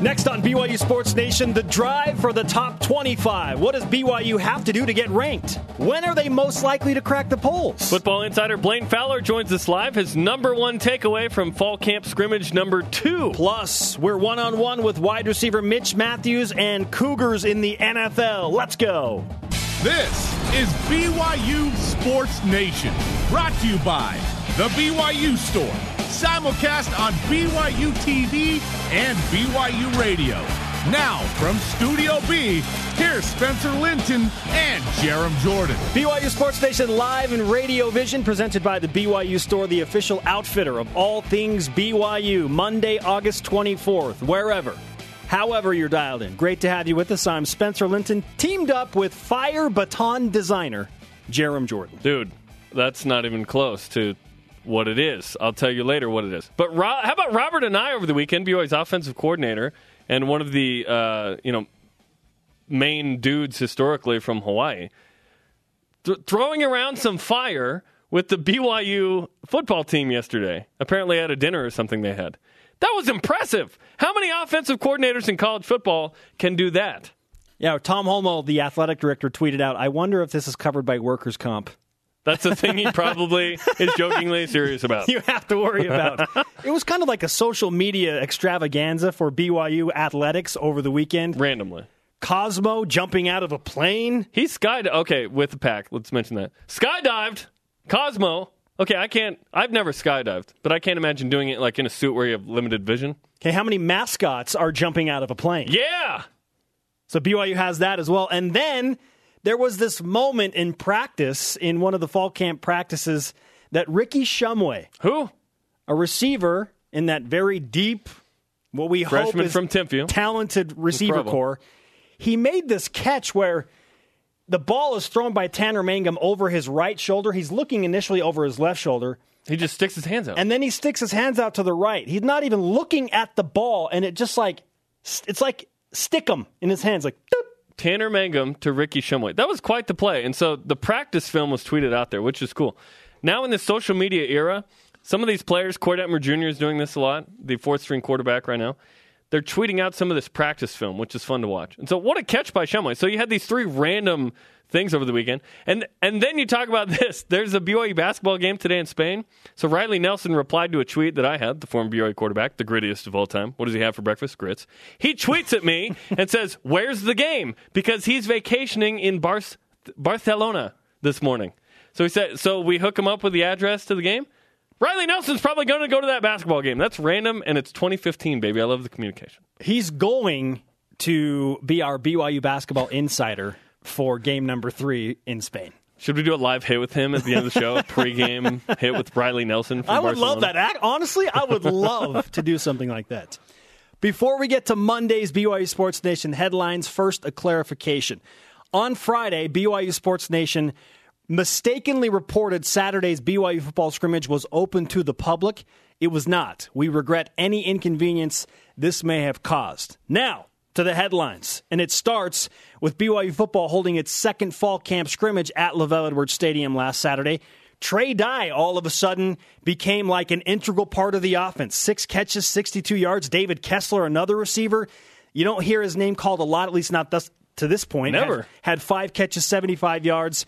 Next on BYU Sports Nation, the drive for the top 25. What does BYU have to do to get ranked? When are they most likely to crack the polls? Football insider Blaine Fowler joins us live. His number one takeaway from fall camp scrimmage number two. Plus, we're one on one with wide receiver Mitch Matthews and Cougars in the NFL. Let's go. This is BYU Sports Nation, brought to you by The BYU Store simulcast on BYU TV and BYU Radio. Now, from Studio B, here's Spencer Linton and Jarom Jordan. BYU Sports Nation live in Radio Vision, presented by the BYU Store, the official outfitter of all things BYU, Monday, August 24th, wherever. However, you're dialed in. Great to have you with us. I'm Spencer Linton, teamed up with Fire Baton designer Jarom Jordan. Dude, that's not even close to what it is. I'll tell you later what it is. But Ro- how about Robert and I over the weekend, BYU's offensive coordinator and one of the uh, you know main dudes historically from Hawaii, th- throwing around some fire with the BYU football team yesterday. Apparently at a dinner or something they had. That was impressive. How many offensive coordinators in college football can do that? Yeah, Tom Holmoe, the athletic director, tweeted out, I wonder if this is covered by workers' comp. That's the thing he probably is jokingly serious about. You have to worry about. it was kind of like a social media extravaganza for BYU athletics over the weekend. Randomly. Cosmo jumping out of a plane. He skydived. Okay, with the pack. Let's mention that. Skydived. Cosmo. Okay, I can't. I've never skydived, but I can't imagine doing it like in a suit where you have limited vision. Okay, how many mascots are jumping out of a plane? Yeah. So BYU has that as well. And then there was this moment in practice in one of the fall camp practices that Ricky Shumway, who a receiver in that very deep, what we Freshman hope is from Timpview. talented receiver corps, he made this catch where the ball is thrown by Tanner Mangum over his right shoulder. He's looking initially over his left shoulder. He just sticks his hands out. And then he sticks his hands out to the right. He's not even looking at the ball, and it just like, it's like stick him in his hands, like, doop, Tanner Mangum to Ricky Shumway. That was quite the play. And so the practice film was tweeted out there, which is cool. Now in the social media era, some of these players, Koy Detmer Jr. is doing this a lot, the fourth string quarterback right now. They're tweeting out some of this practice film, which is fun to watch. And so what a catch by Shumway. So you had these three random things over the weekend. And and then you talk about this. There's a BYU basketball game today in Spain. So Riley Nelson replied to a tweet that I had, the former BYU quarterback, the grittiest of all time. What does he have for breakfast? Grits. He tweets at me and says, "Where's the game?" Because he's vacationing in Bar- Barcelona this morning. So he said, so we hook him up with the address to the game. Riley Nelson's probably going to go to that basketball game. That's random, and it's 2015, baby. I love the communication. He's going to be our BYU basketball insider for game number three in Spain. Should we do a live hit with him at the end of the show? A pregame hit with Riley Nelson from I would Barcelona? love that. Honestly, I would love to do something like that. Before we get to Monday's BYU Sports Nation headlines, first a clarification. On Friday, BYU Sports Nation mistakenly reported Saturday's BYU football scrimmage was open to the public. It was not. We regret any inconvenience this may have caused. Now, to the headlines. And it starts with BYU football holding its second fall camp scrimmage at LaVell Edwards Stadium last Saturday. Trey Dye all of a sudden became like an integral part of the offense. Six catches, 62 yards. David Kessler, another receiver. You don't hear his name called a lot, at least not thus, to this point. Never. Had, had five catches, 75 yards.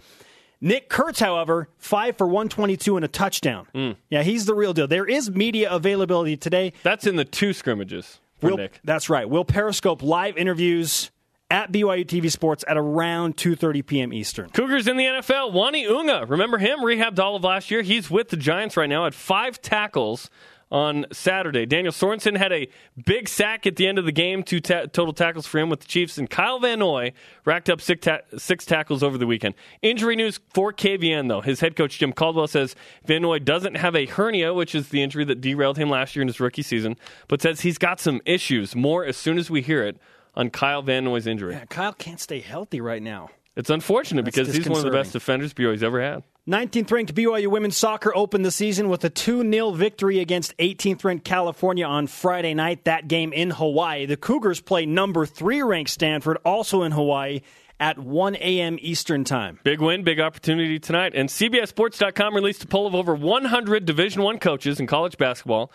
Nick Kurtz, however, five for 122 and a touchdown. Mm. Yeah, he's the real deal. There is media availability today. That's in the two scrimmages for We'll- Nick. That's right. We'll Periscope live interviews at BYU TV Sports at around 2:30 p.m. Eastern. Cougars in the NFL. Uani Unga, remember him? Rehabbed all of last year. He's with the Giants right now. at five tackles on Saturday. Daniel Sorensen had a big sack at the end of the game, two ta- total tackles for him with the Chiefs. And Kyle Van Noy racked up six, ta- six tackles over the weekend. Injury news for KVN, though. His head coach, Jim Caldwell, says Van Noy doesn't have a hernia, which is the injury that derailed him last year in his rookie season, but says he's got some issues. More as soon as we hear it on Kyle Van Noy's injury. Yeah, Kyle can't stay healthy right now. It's unfortunate That's because he's one of the best defenders BYU's ever had. 19th ranked BYU women's soccer opened the season with a 2 0 victory against 18th ranked California on Friday night. That game in Hawaii. The Cougars play number 3 ranked Stanford, also in Hawaii, at 1 a.m. Eastern Time. Big win, big opportunity tonight. And CBSSports.com released a poll of over 100 Division One coaches in college basketball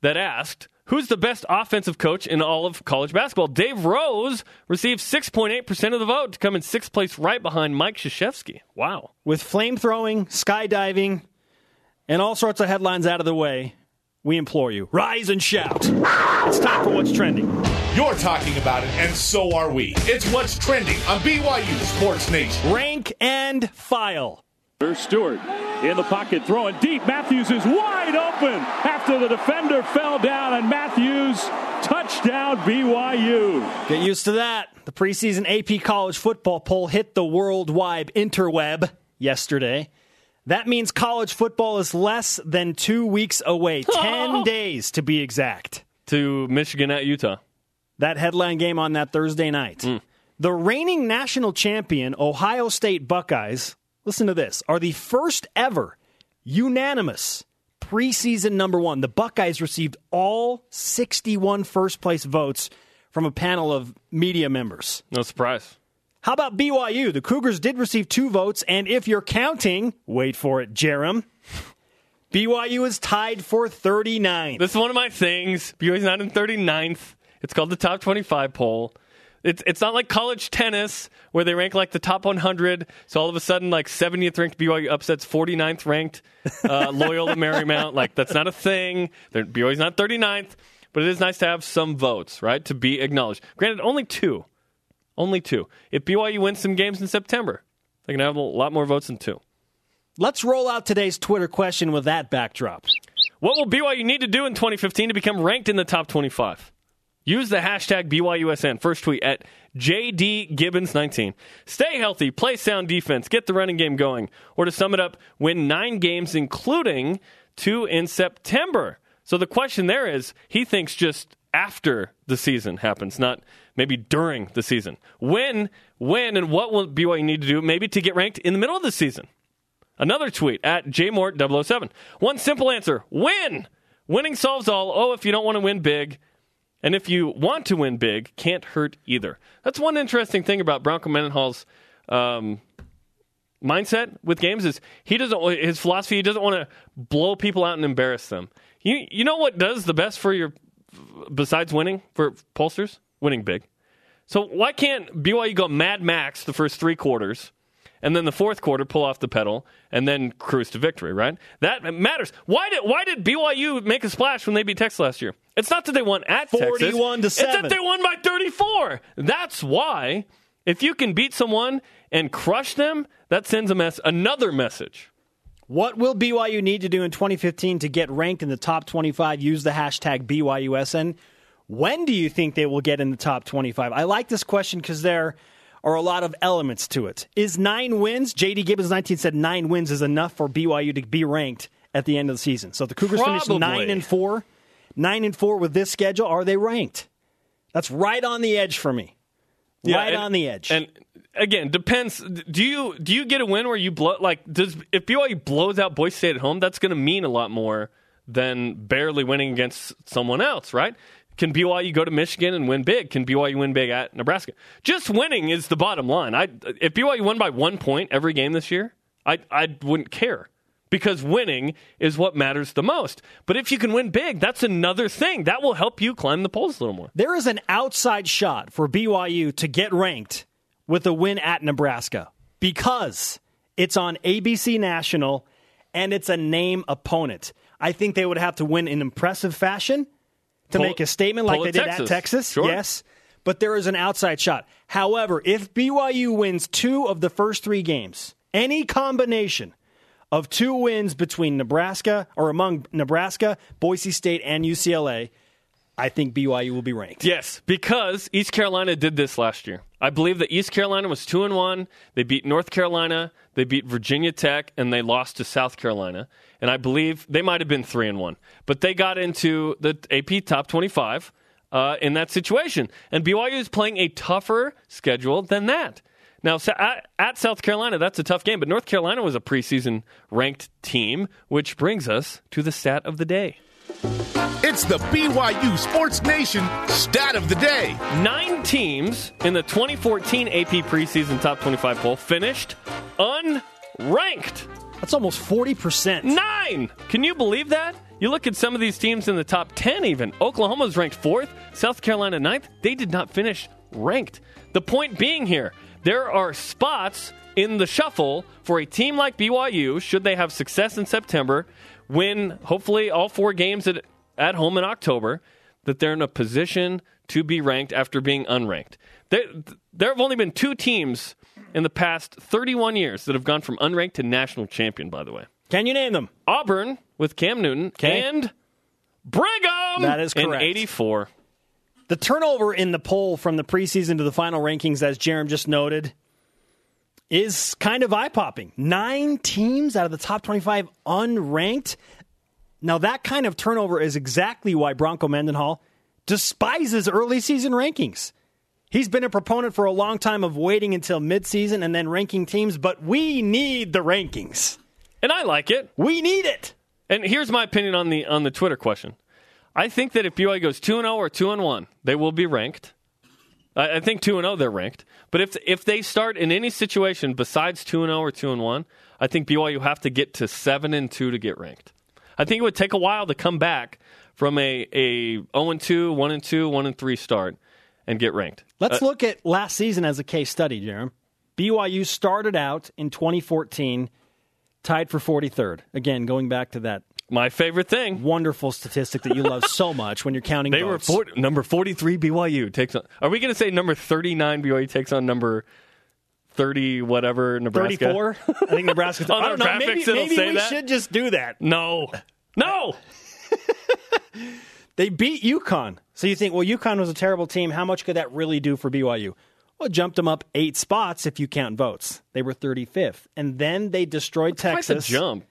that asked Who's the best offensive coach in all of college basketball? Dave Rose received 6.8% of the vote to come in sixth place right behind Mike Krzyzewski. Wow. With flame throwing, skydiving, and all sorts of headlines out of the way, we implore you rise and shout. It's time for What's Trending. You're talking about it, and so are we. It's what's trending on BYU Sports Nation. Rank and file. There's Stewart in the pocket, throwing deep. Matthews is wide open after the defender fell down, and Matthews touchdown BYU. Get used to that. The preseason AP college football poll hit the worldwide interweb yesterday. That means college football is less than two weeks away, 10 days to be exact. To Michigan at Utah. That headline game on that Thursday night. Mm. The reigning national champion, Ohio State Buckeyes, listen to this, are the first ever unanimous preseason number one. The Buckeyes received all 61 first place votes from a panel of media members. No surprise. How about BYU? The Cougars did receive two votes, and if you're counting, wait for it, Jarom, BYU is tied for 39. This is one of my things. BYU's not in 39th. It's called the top 25 poll. It's it's not like college tennis where they rank like the top 100. So all of a sudden, like 70th ranked BYU upsets 49th ranked uh, Loyola Marymount. Like that's not a thing. They're, BYU's not 39th, but it is nice to have some votes, right, to be acknowledged. Granted, only two, only two. If BYU wins some games in September, they can have a lot more votes than two. Let's roll out today's Twitter question with that backdrop. What will BYU need to do in 2015 to become ranked in the top 25? Use the hashtag BYUSN. First tweet at JD Gibbons19. Stay healthy, play sound defense, get the running game going. Or to sum it up, win nine games, including two in September. So the question there is he thinks just after the season happens, not maybe during the season. When, when, and what will BYU need to do maybe to get ranked in the middle of the season? Another tweet at jmort007. One simple answer win! Winning solves all. Oh, if you don't want to win big, and if you want to win big, can't hurt either. That's one interesting thing about Bronco Mendenhall's um, mindset with games is he doesn't his philosophy he doesn't want to blow people out and embarrass them. You you know what does the best for your besides winning for pollsters? Winning big. So why can't BYU go Mad Max the first three quarters? And then the fourth quarter pull off the pedal and then cruise to victory, right? That matters. Why did why did BYU make a splash when they beat Texas last year? It's not that they won at 41 Texas. to 7. It's that they won by 34. That's why if you can beat someone and crush them, that sends a mess another message. What will BYU need to do in 2015 to get ranked in the top 25? Use the hashtag BYUSN. When do you think they will get in the top 25? I like this question because there are a lot of elements to it. Is nine wins? JD Gibbons 19 said nine wins is enough for BYU to be ranked at the end of the season. So if the Cougars finish Probably. nine and four, nine and four with this schedule, are they ranked? That's right on the edge for me. right and- on the edge. And again, depends. Do you do you get a win where you blow like does if BYU blows out Boise State at home? That's going to mean a lot more than barely winning against someone else, right? Can BYU go to Michigan and win big? Can BYU win big at Nebraska? Just winning is the bottom line. I if BYU won by one point every game this year, I I wouldn't care because winning is what matters the most. But if you can win big, that's another thing that will help you climb the polls a little more. There is an outside shot for BYU to get ranked with a win at Nebraska because it's on ABC National and it's a name opponent. I think they would have to win in impressive fashion to Pull- make a statement like they did Texas. at Texas. Sure. Yes. But there is an outside shot. However, if BYU wins two of the first three games, any combination of two wins between Nebraska or among Nebraska, Boise State, and UCLA, I think BYU will be ranked. Yes, because East Carolina did this last year. I believe that East Carolina was two and one. They beat North Carolina, they beat Virginia Tech, and they lost to South Carolina. And I believe they might have been three and one, but they got into the AP top twenty-five uh, in that situation. And BYU is playing a tougher schedule than that. Now, at South Carolina, that's a tough game, but North Carolina was a preseason ranked team, which brings us to the stat of the day. It's the BYU Sports Nation stat of the day. Nine teams in the 2014 AP preseason top 25 poll finished unranked. That's almost 40%. Nine! Can you believe that? You look at some of these teams in the top 10, even. Oklahoma's ranked fourth, South Carolina ninth. They did not finish ranked. The point being here, there are spots in the shuffle for a team like BYU, should they have success in September, win hopefully all four games at, at home in October, that they're in a position to be ranked after being unranked. There, there have only been two teams in the past 31 years that have gone from unranked to national champion, by the way. Can you name them? Auburn with Cam Newton Okay. and Brigham That is in correct. 84. The turnover in the poll from the preseason to the final rankings, as Jarom just noted, is kind of eye popping. Nine teams out of the top 25 unranked. Now, that kind of turnover is exactly why Bronco Mendenhall despises early season rankings. He's been a proponent for a long time of waiting until midseason and then ranking teams, but we need the rankings. And I like it. We need it. And here's my opinion on the on the Twitter question. I think that if BYU goes 2 and 0 or 2 and 1, they will be ranked. I, I think 2 and 0 they're ranked. But if if they start in any situation besides 2 and 0 or 2 and 1, I think BYU have to get to 7 and 2 to get ranked. I think it would take a while to come back from a a 0 and 2, 1 and 2, 1 and 3 start and get ranked. Let's uh, look at last season as a case study, Jarom. BYU started out in 2014 tied for 43rd. Again, going back to that My favorite thing. wonderful statistic that you love so much when you're counting They votes. were 40, number 43 BYU takes on Are we going to say number 39 BYU takes on number 30 whatever Nebraska? 34. I think Nebraska. On oh, I don't know. Maybe, graphics, maybe we that. should just do that. No. No. They beat UConn. So you think, well, UConn was a terrible team. How much could that really do for BYU? Well, jumped them up eight spots if you count votes. They were 35th. And then they destroyed Quite the Texas jump.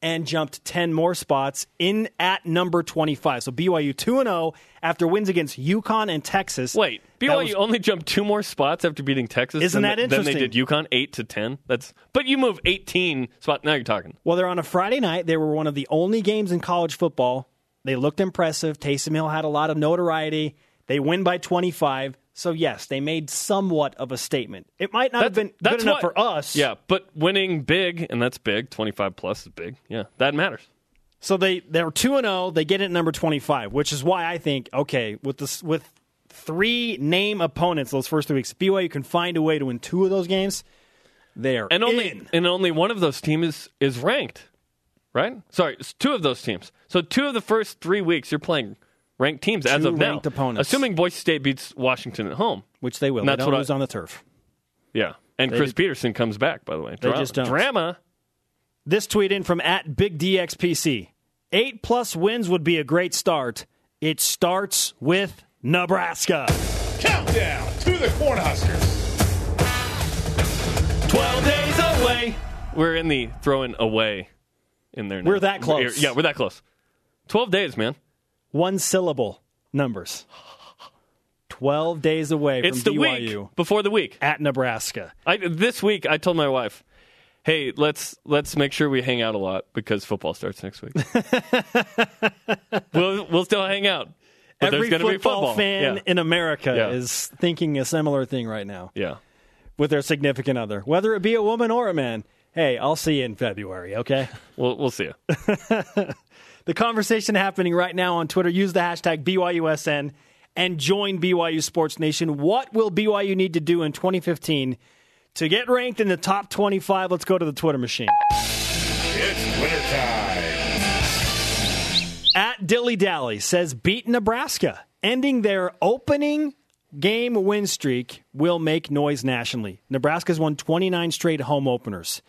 and jumped 10 more spots in at number 25. So BYU 2 and 0 after wins against UConn and Texas. Wait, BYU was- only jumped two more spots after beating Texas. Isn't that Than they did UConn, 8 to 10. That's But you move 18 spots. Now you're talking. Well, they're on a Friday night. They were one of the only games in college football. They looked impressive. Taysom Hill had a lot of notoriety. They win by 25. So, yes, they made somewhat of a statement. It might not have been good enough what- for us. Yeah, but winning big, and that's big, 25 plus is big. Yeah, that matters. So they they're 2 and 0. They get it at number 25, which is why I think okay, with this with three name opponents those first 3 weeks, BYU can find a way to win two of those games. They're And only in. and only one of those teams is, is ranked, right? Sorry, it's two of those teams. So two of the first three weeks you're playing ranked teams as Two of now. ranked opponents. Assuming Boise State beats Washington at home. which they will. And They that's don't what I- lose on the turf. Yeah. And They Chris Petersen comes back, by the way. They Drama. just don't. Drama. This tweet in from at Big DXPC. Eight plus wins would be a great start. It starts with Nebraska. Countdown to the Cornhuskers. 12 days away. We're in the throwing away in there now. We're that close. Yeah, we're that close. 12 days, man. One syllable numbers. 12 days away It's from the BYU week before the week. at Nebraska. I, this week, I told my wife, "Hey, let's let's make sure we hang out a lot because football starts next week. we'll we'll still hang out, Every football football. fan yeah. in America Yeah. is thinking a similar thing right now yeah. with their significant other, whether it be a woman or a man. Hey, I'll see you in February, okay? We'll we'll see you. The conversation happening right now on Twitter. Use the hashtag BYUSN and join BYU Sports Nation. What will BYU need to do in 2015 to get ranked in the top 25? Let's go to the Twitter machine. It's wintertime. At Dilly Dally says beat Nebraska, ending their opening game win streak will make noise nationally. Nebraska's won 29 straight home openers.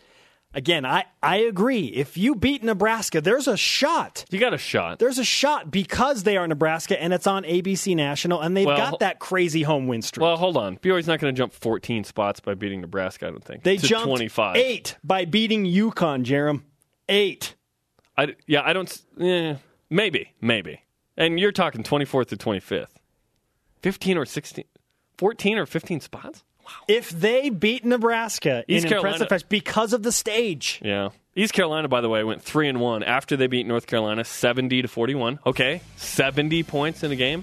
Again, I, I agree. If you beat Nebraska, there's a shot. You got a shot. There's a shot because they are Nebraska and it's on ABC National and they've Well, got that crazy home win streak. Well, hold on. BYU's not going to jump 14 spots by beating Nebraska. I don't think they jumped 25. eight by beating UConn, Jarom. Eight. I, yeah, I don't. Eh, maybe, maybe. And you're talking 24th to 25th, 15 or 16, 14 or 15 spots. If they beat Nebraska East in Carolina- impressive fashion because of the stage, Yeah. East Carolina, by the way, went three and one after they beat North Carolina, 70 to 41. Okay, 70 points in a game,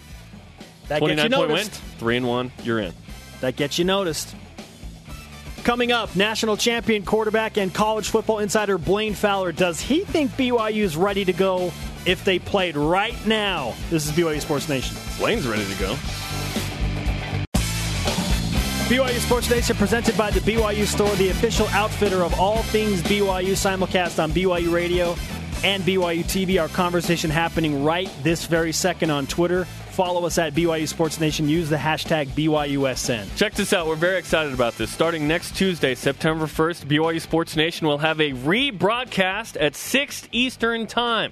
that gets you 29 point win, three and one. You're in. That gets you noticed. Coming up, national champion quarterback and college football insider Blaine Fowler. Does he think BYU is ready to go if they played right now. This is BYU Sports Nation. Blaine's ready to go. BYU Sports Nation presented by the BYU Store, the official outfitter of all things BYU, simulcast on BYU Radio and BYU TV. Our conversation happening right this very second on Twitter. Follow us at BYU Sports Nation. Use the hashtag BYUSN. Check this out. We're very excited about this. Starting next Tuesday, September 1st, BYU Sports Nation will have a rebroadcast at 6 Eastern Time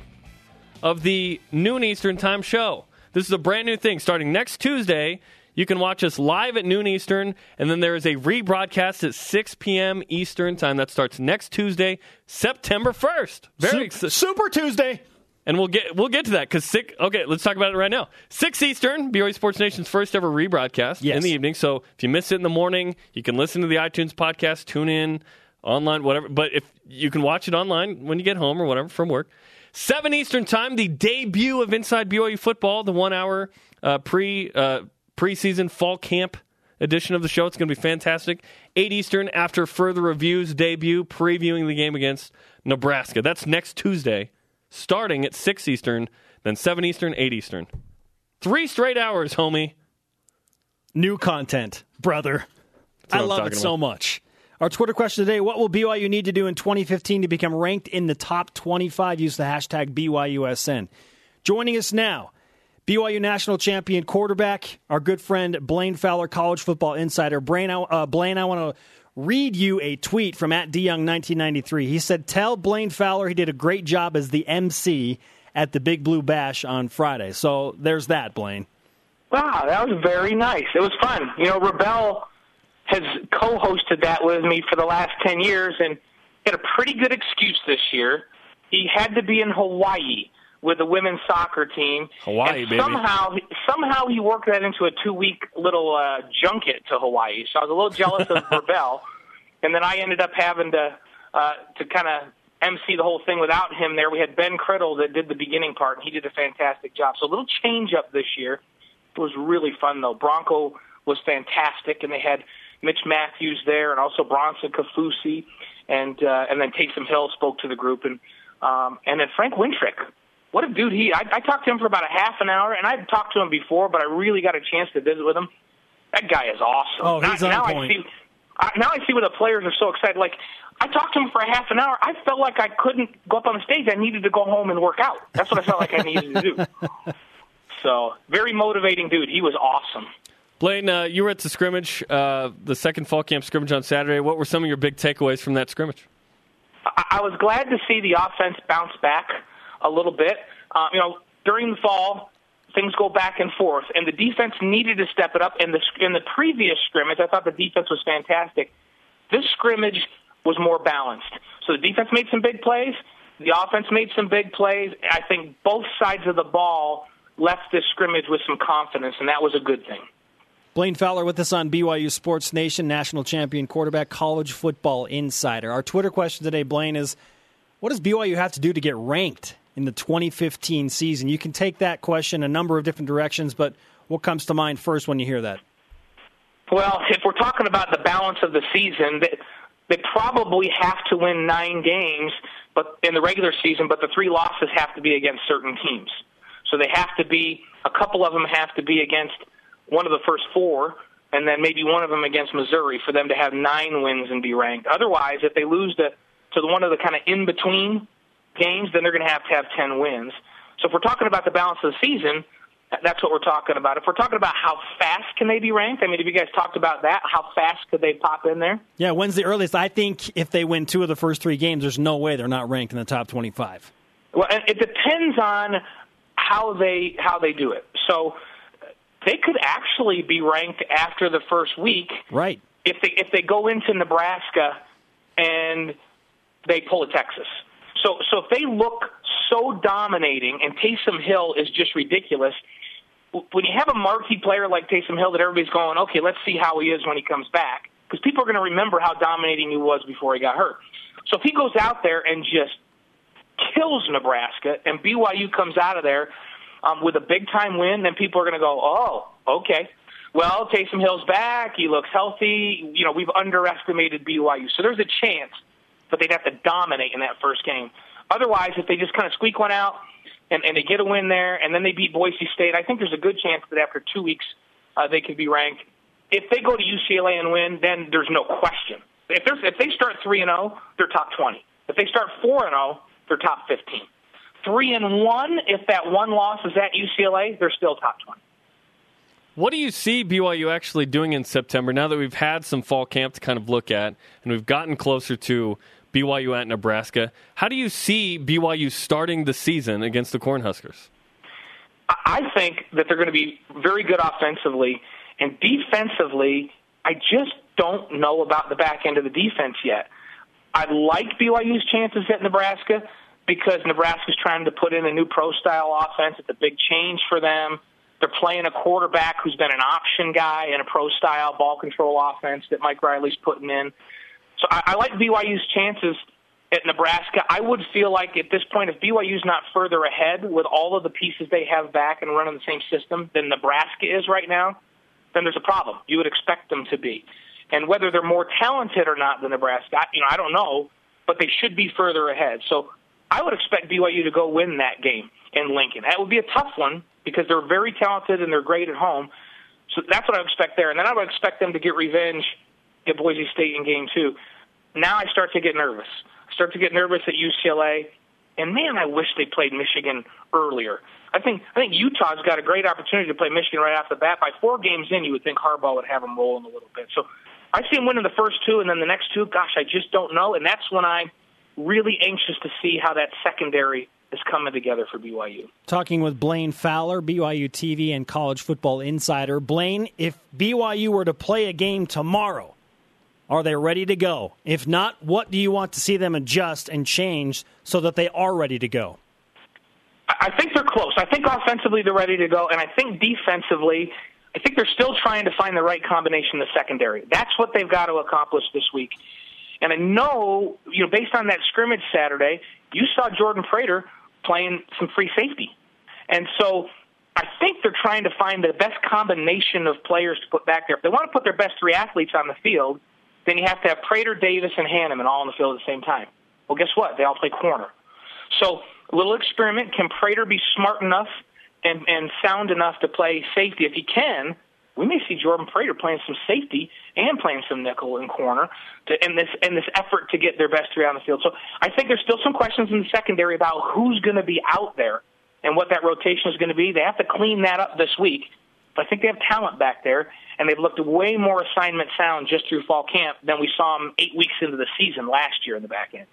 of the noon Eastern Time show. This is a brand new thing. Starting next Tuesday, you can watch us live at noon Eastern, and then there is a rebroadcast at 6 p.m. Eastern Time. That starts next Tuesday, September 1st. Very excited. Super Tuesday. And we'll get we'll get to that because six. Okay, let's talk about it right now. Six Eastern, BYU Sports Nation's first ever rebroadcast Yes. in the evening. So if you miss it in the morning, you can listen to the iTunes podcast, tune in online, whatever. But if you can watch it online when you get home or whatever from work. Seven Eastern time, the debut of Inside BYU Football, the one hour uh, pre uh, preseason fall camp edition of the show. It's going to be fantastic. Eight Eastern after further reviews debut, previewing the game against Nebraska. That's next Tuesday starting at 6 Eastern, then 7 Eastern, 8 Eastern. Three straight hours, homie. New content, brother. I love it talking so much. Our Twitter question today What will BYU need to do in 2015 to become ranked in the top 25? Use the hashtag BYUSN. Joining us now, BYU national champion quarterback, our good friend Blaine Fowler, college football insider. Blaine, uh, Blaine I want to read you a tweet from at DeYoung1993. He said, Tell Blaine Fowler he did a great job as the MC at the Big Blue Bash on Friday. So there's that, Blaine. Wow, that was very nice. It was fun. You know, Rebel has co-hosted that with me for the last 10 years and had a pretty good excuse this year. He had to be in Hawaii with the women's soccer team. Hawaii, and baby. Somehow, somehow he worked that into a two-week little uh, junket to Hawaii. So I was a little jealous of Rebel. And then I ended up having to uh, to kind of MC the whole thing without him there. We had Ben Criddle that did the beginning part, and he did a fantastic job. So a little change up this year. It was really fun though. Bronco was fantastic, and they had Mitch Matthews there, and also Bronson Kaufusi, and uh, and then Taysom Hill spoke to the group, and um, and then Frank Wintrick. What a dude he! I, I talked to him for about a half an hour, and I'd talked to him before, but I really got a chance to visit with him. That guy is awesome. Oh, he's now, on now point. I see. I, now I see why the players are so excited. Like I talked to him for a half an hour. I felt like I couldn't go up on the stage. I needed to go home and work out. That's what I felt like I needed to do. So very motivating dude. He was awesome. Blaine, uh, you were at the scrimmage, uh, the second fall camp scrimmage on Saturday. What were some of your big takeaways from that scrimmage? I I was glad to see the offense bounce back a little bit. Uh, you know, during the fall, things go back and forth, and the defense needed to step it up. In the in the previous scrimmage, I thought the defense was fantastic. This scrimmage was more balanced. So the defense made some big plays. The offense made some big plays. I think both sides of the ball left this scrimmage with some confidence, and that was a good thing. Blaine Fowler with us on BYU Sports Nation, national champion quarterback, college football insider. Our Twitter question today, Blaine, is what does BYU have to do to get ranked in the 2015 season? You can take that question a number of different directions, but what comes to mind first when you hear that? Well, if we're talking about the balance of the season, they, probably have to win nine games, but in the regular season. But the three losses have to be against certain teams. So they have to be a couple of them have to be against one of the first four, and then maybe one of them against Missouri for them to have nine wins and be ranked. Otherwise, if they lose to to the one of the kind of in between games, then they're going to have to have ten wins. So if we're talking about the balance of the season, that's what we're talking about. If we're talking about how fast can they be ranked, I mean, have you guys talked about that? How fast could they pop in there? Yeah, when's the earliest? I think if they win two of the first three games, there's no way they're not ranked in the top 25. Well, and it depends on how they how they do it. So they could actually be ranked after the first week Right. if they if they go into Nebraska and they pull a Texas. So so if they look so dominating and Taysom Hill is just ridiculous, when you have a marquee player like Taysom Hill that everybody's going, okay, let's see how he is when he comes back, because people are going to remember how dominating he was before he got hurt. So if he goes out there and just kills Nebraska and BYU comes out of there um, with a big time win, then people are going to go, oh, okay. Well, Taysom Hill's back. He looks healthy. You know, we've underestimated BYU. So there's a chance, but they'd have to dominate in that first game. Otherwise, if they just kind of squeak one out, and, and they get a win there, and then they beat Boise State, I think there's a good chance that after two weeks uh, they could be ranked. If they go to UCLA and win, then there's no question. If if they start three and zero, they're top twenty. If they start four and zero, they're top fifteen. Three and one, if that one loss is at UCLA, they're still top twenty. What do you see BYU actually doing in September now that we've had some fall camp to kind of look at and we've gotten closer to BYU at Nebraska? How do you see BYU starting the season against the Cornhuskers? I think that they're going to be very good offensively and defensively. I just don't know about the back end of the defense yet. I like BYU's chances at Nebraska because Nebraska's trying to put in a new pro style offense. It's a big change for them. They're playing a quarterback who's been an option guy in a pro style ball control offense that Mike Riley's putting in. So I, I like BYU's chances at Nebraska. I would feel like at this point, if BYU's not further ahead with all of the pieces they have back and running the same system than Nebraska is right now, then there's a problem. You would expect them to be. And whether they're more talented or not than Nebraska, you know, I don't know, but they should be further ahead. So I would expect BYU to go win that game in Lincoln. That would be a tough one because they're very talented and they're great at home. So that's what I expect there. And then I would expect them to get revenge at Boise State in game two. Now I start to get nervous. I start to get nervous at UCLA. And man, I wish they played Michigan earlier. I think I think Utah's got a great opportunity to play Michigan right off the bat. By four games in, you would think Harbaugh would have them rolling a little bit. So I see them winning the first two, and then the next two. Gosh, I just don't know. And that's when I'm really anxious to see how that secondary is coming together for BYU. Talking with Blaine Fowler, BYU TV and college football insider. Blaine, if BYU were to play a game tomorrow, are they ready to go? If not, what do you want to see them adjust and change so that they are ready to go? I think they're close. I think offensively they're ready to go, and I think defensively, I think they're still trying to find the right combination in the secondary. That's what they've got to accomplish this week. And I know, you know, based on that scrimmage Saturday, you saw Jordan Prater playing some free safety. And so I think they're trying to find the best combination of players to put back there. If they want to put their best three athletes on the field, then you have to have Prater, Davis, and Hannemann all on the field at the same time. Well, guess what? They all play corner. So a little experiment. Can Prater be smart enough and, and sound enough to play safety? If he can, we may see Jordan Prater playing some safety and playing some nickel and corner to, in this in this effort to get their best three on the field. So I think there's still some questions in the secondary about who's going to be out there and what that rotation is going to be. They have to clean that up this week. I think they have talent back there, and they've looked way more assignment sound just through fall camp than we saw them eight weeks into the season last year in the back end.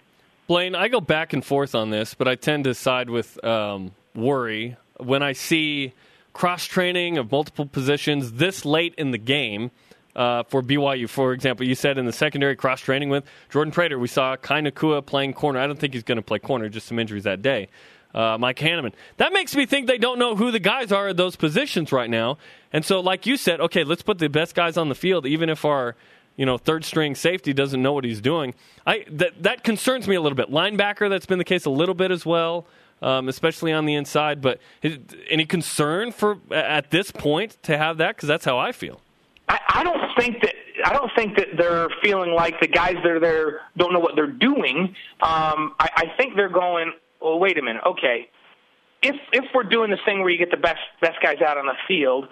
Blaine, I go back and forth on this, but I tend to side with um, worry when I see cross training of multiple positions this late in the game. Uh, for BYU, for example, you said in the secondary cross training with Jordan Prater, we saw Kai Nacua playing corner. I don't think he's going to play corner, just some injuries that day. Uh, Mike Hannemann. That makes me think they don't know who the guys are at those positions right now. And so, like you said, okay, let's put the best guys on the field, even if our you know third string safety doesn't know what he's doing. I that that concerns me a little bit. Linebacker, that's been the case a little bit as well um, especially on the inside. But any concern for at this point to have that? Because that's how I feel. I, I don't think that I don't think that they're feeling like the guys that are there don't know what they're doing. Um, I, I think they're going. Well, wait a minute. Okay, if if we're doing this thing where you get the best best guys out on the field,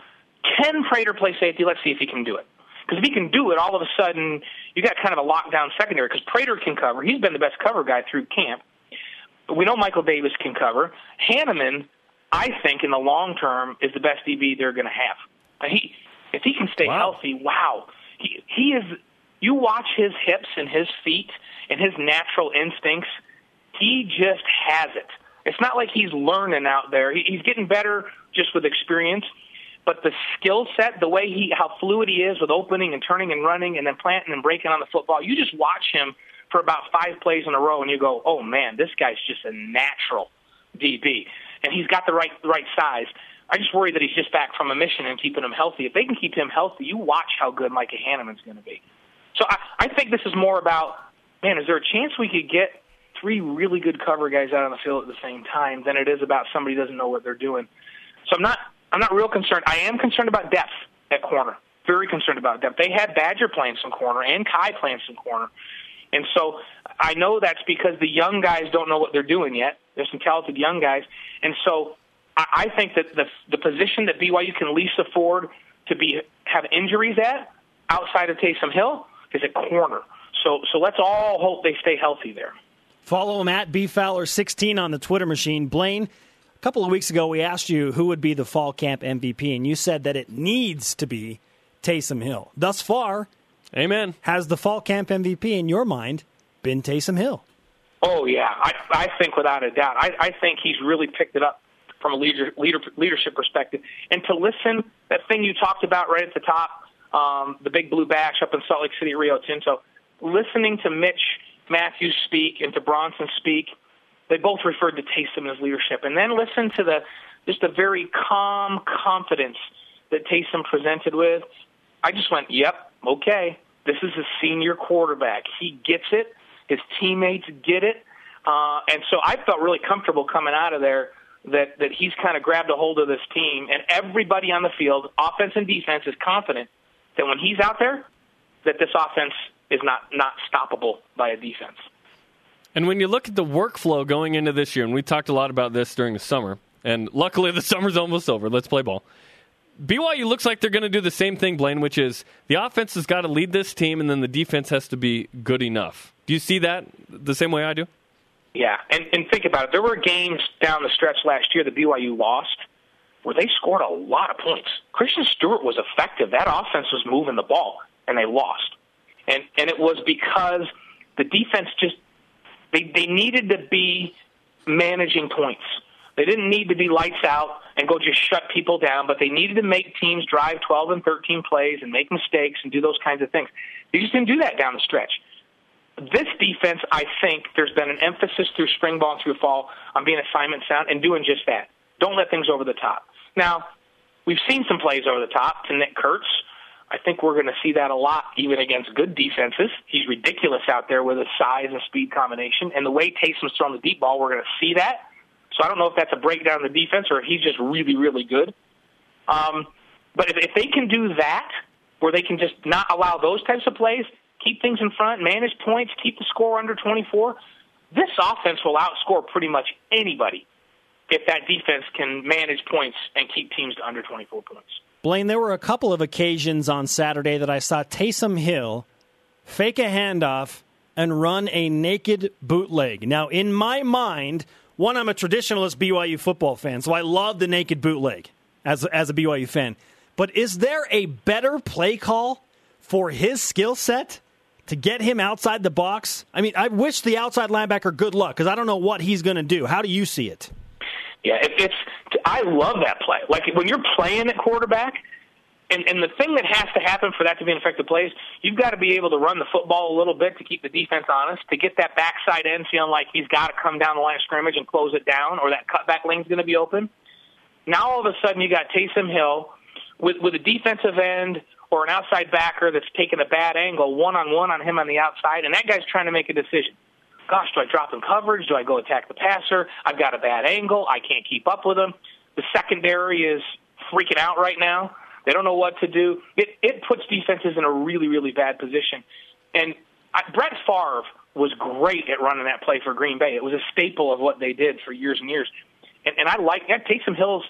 can Prater play safety? Let's see if he can do it. Because if he can do it, all of a sudden you got kind of a lockdown secondary. Because Prater can cover; he's been the best cover guy through camp we know Michael Davis can cover. Hannemann, I think, in the long term, is the best DB they're going to have. He, if he can stay wow. healthy, wow, he he is. You watch his hips and his feet and his natural instincts. He just has it. It's not like he's learning out there. He, he's getting better just with experience. But the skill set, the way he, how fluid he is with opening and turning and running and then planting and breaking on the football, you just watch him for about five plays in a row, and you go, "Oh man, this guy's just a natural DB, and he's got the right right size." I just worry that he's just back from a mission and keeping him healthy. If they can keep him healthy, you watch how good Micah Hannemann's going to be. So I, I think this is more about, man, is there a chance we could get three really good cover guys out on the field at the same time than it is about somebody doesn't know what they're doing. So I'm not I'm not real concerned. I am concerned about depth at corner. Very concerned about depth. They had Badger playing some corner and Kai playing some corner. And so I know that's because the young guys don't know what they're doing yet. There's some talented young guys, and so I, think that the the position that BYU can least afford to be have injuries at outside of Taysom Hill is at corner. So so let's all hope they stay healthy there. Follow him at bfowler16 on the Twitter machine. Blaine, a couple of weeks ago we asked you who would be the fall camp MVP, and you said that it needs to be Taysom Hill. Thus far, Amen. has the fall camp MVP in your mind been Taysom Hill? Oh yeah, I, I think without a doubt. I, I think he's really picked it up from a leader, leader leadership perspective. And to listen, that thing you talked about right at the top, um, the big blue bash up in Salt Lake City, Rio Tinto. Listening to Mitch Matthews speak and to Bronson speak, they both referred to Taysom as leadership. And then listen to the just the very calm confidence that Taysom presented with. I just went, "Yep, okay, this is a senior quarterback. He gets it." His teammates get it. Uh, and so I felt really comfortable coming out of there that, that he's kind of grabbed a hold of this team, and everybody on the field, offense and defense, is confident that when he's out there, that this offense is not, not stoppable by a defense. And when you look at the workflow going into this year, and we talked a lot about this during the summer, and luckily the summer's almost over. Let's play ball. BYU looks like they're going to do the same thing, Blaine, which is the offense has got to lead this team, and then the defense has to be good enough. Do you see that the same way I do? Yeah, and, and think about it. There were games down the stretch last year that BYU lost where they scored a lot of points. Christian Stewart was effective. That offense was moving the ball, and they lost. And and it was because the defense just they they needed to be managing points. They didn't need to be lights out and go just shut people down, but they needed to make teams drive 12 and 13 plays and make mistakes and do those kinds of things. They just didn't do that down the stretch. This defense, I think, there's been an emphasis through spring ball and through fall on being assignment sound and doing just that. Don't let things over the top. Now, we've seen some plays over the top to Nick Kurtz. I think we're going to see that a lot, even against good defenses. He's ridiculous out there with his size and speed combination. And the way Taysom's throwing the deep ball, we're going to see that. So I don't know if that's a breakdown in the defense or if he's just really, really good. Um, but if, if they can do that, where they can just not allow those types of plays, keep things in front, manage points, keep the score under 24, this offense will outscore pretty much anybody if that defense can manage points and keep teams to under 24 points. Blaine, there were a couple of occasions on Saturday that I saw Taysom Hill fake a handoff and run a naked bootleg. Now, in my mind, one, I'm a traditionalist BYU football fan, so I love the naked bootleg as, as a BYU fan. But is there a better play call for his skill set to get him outside the box? I mean, I wish the outside linebacker good luck because I don't know what he's going to do. How do you see it? Yeah, it, it's. I love that play. Like when you're playing at quarterback, and and the thing that has to happen for that to be an effective play is you've got to be able to run the football a little bit to keep the defense honest, to get that backside end feeling like he's got to come down the line of scrimmage and close it down, or that cutback lane's going to be open. Now all of a sudden you got Taysom Hill with with a defensive end or an outside backer that's taking a bad angle one on one on him on the outside, and that guy's trying to make a decision gosh, do I drop in coverage? Do I go attack the passer? I've got a bad angle. I can't keep up with him. The secondary is freaking out right now. They don't know what to do. It it puts defenses in a really really bad position. And I, Brett Favre was great at running that play for Green Bay. It was a staple of what they did for years and years. And, and I like that. Taysom Hill's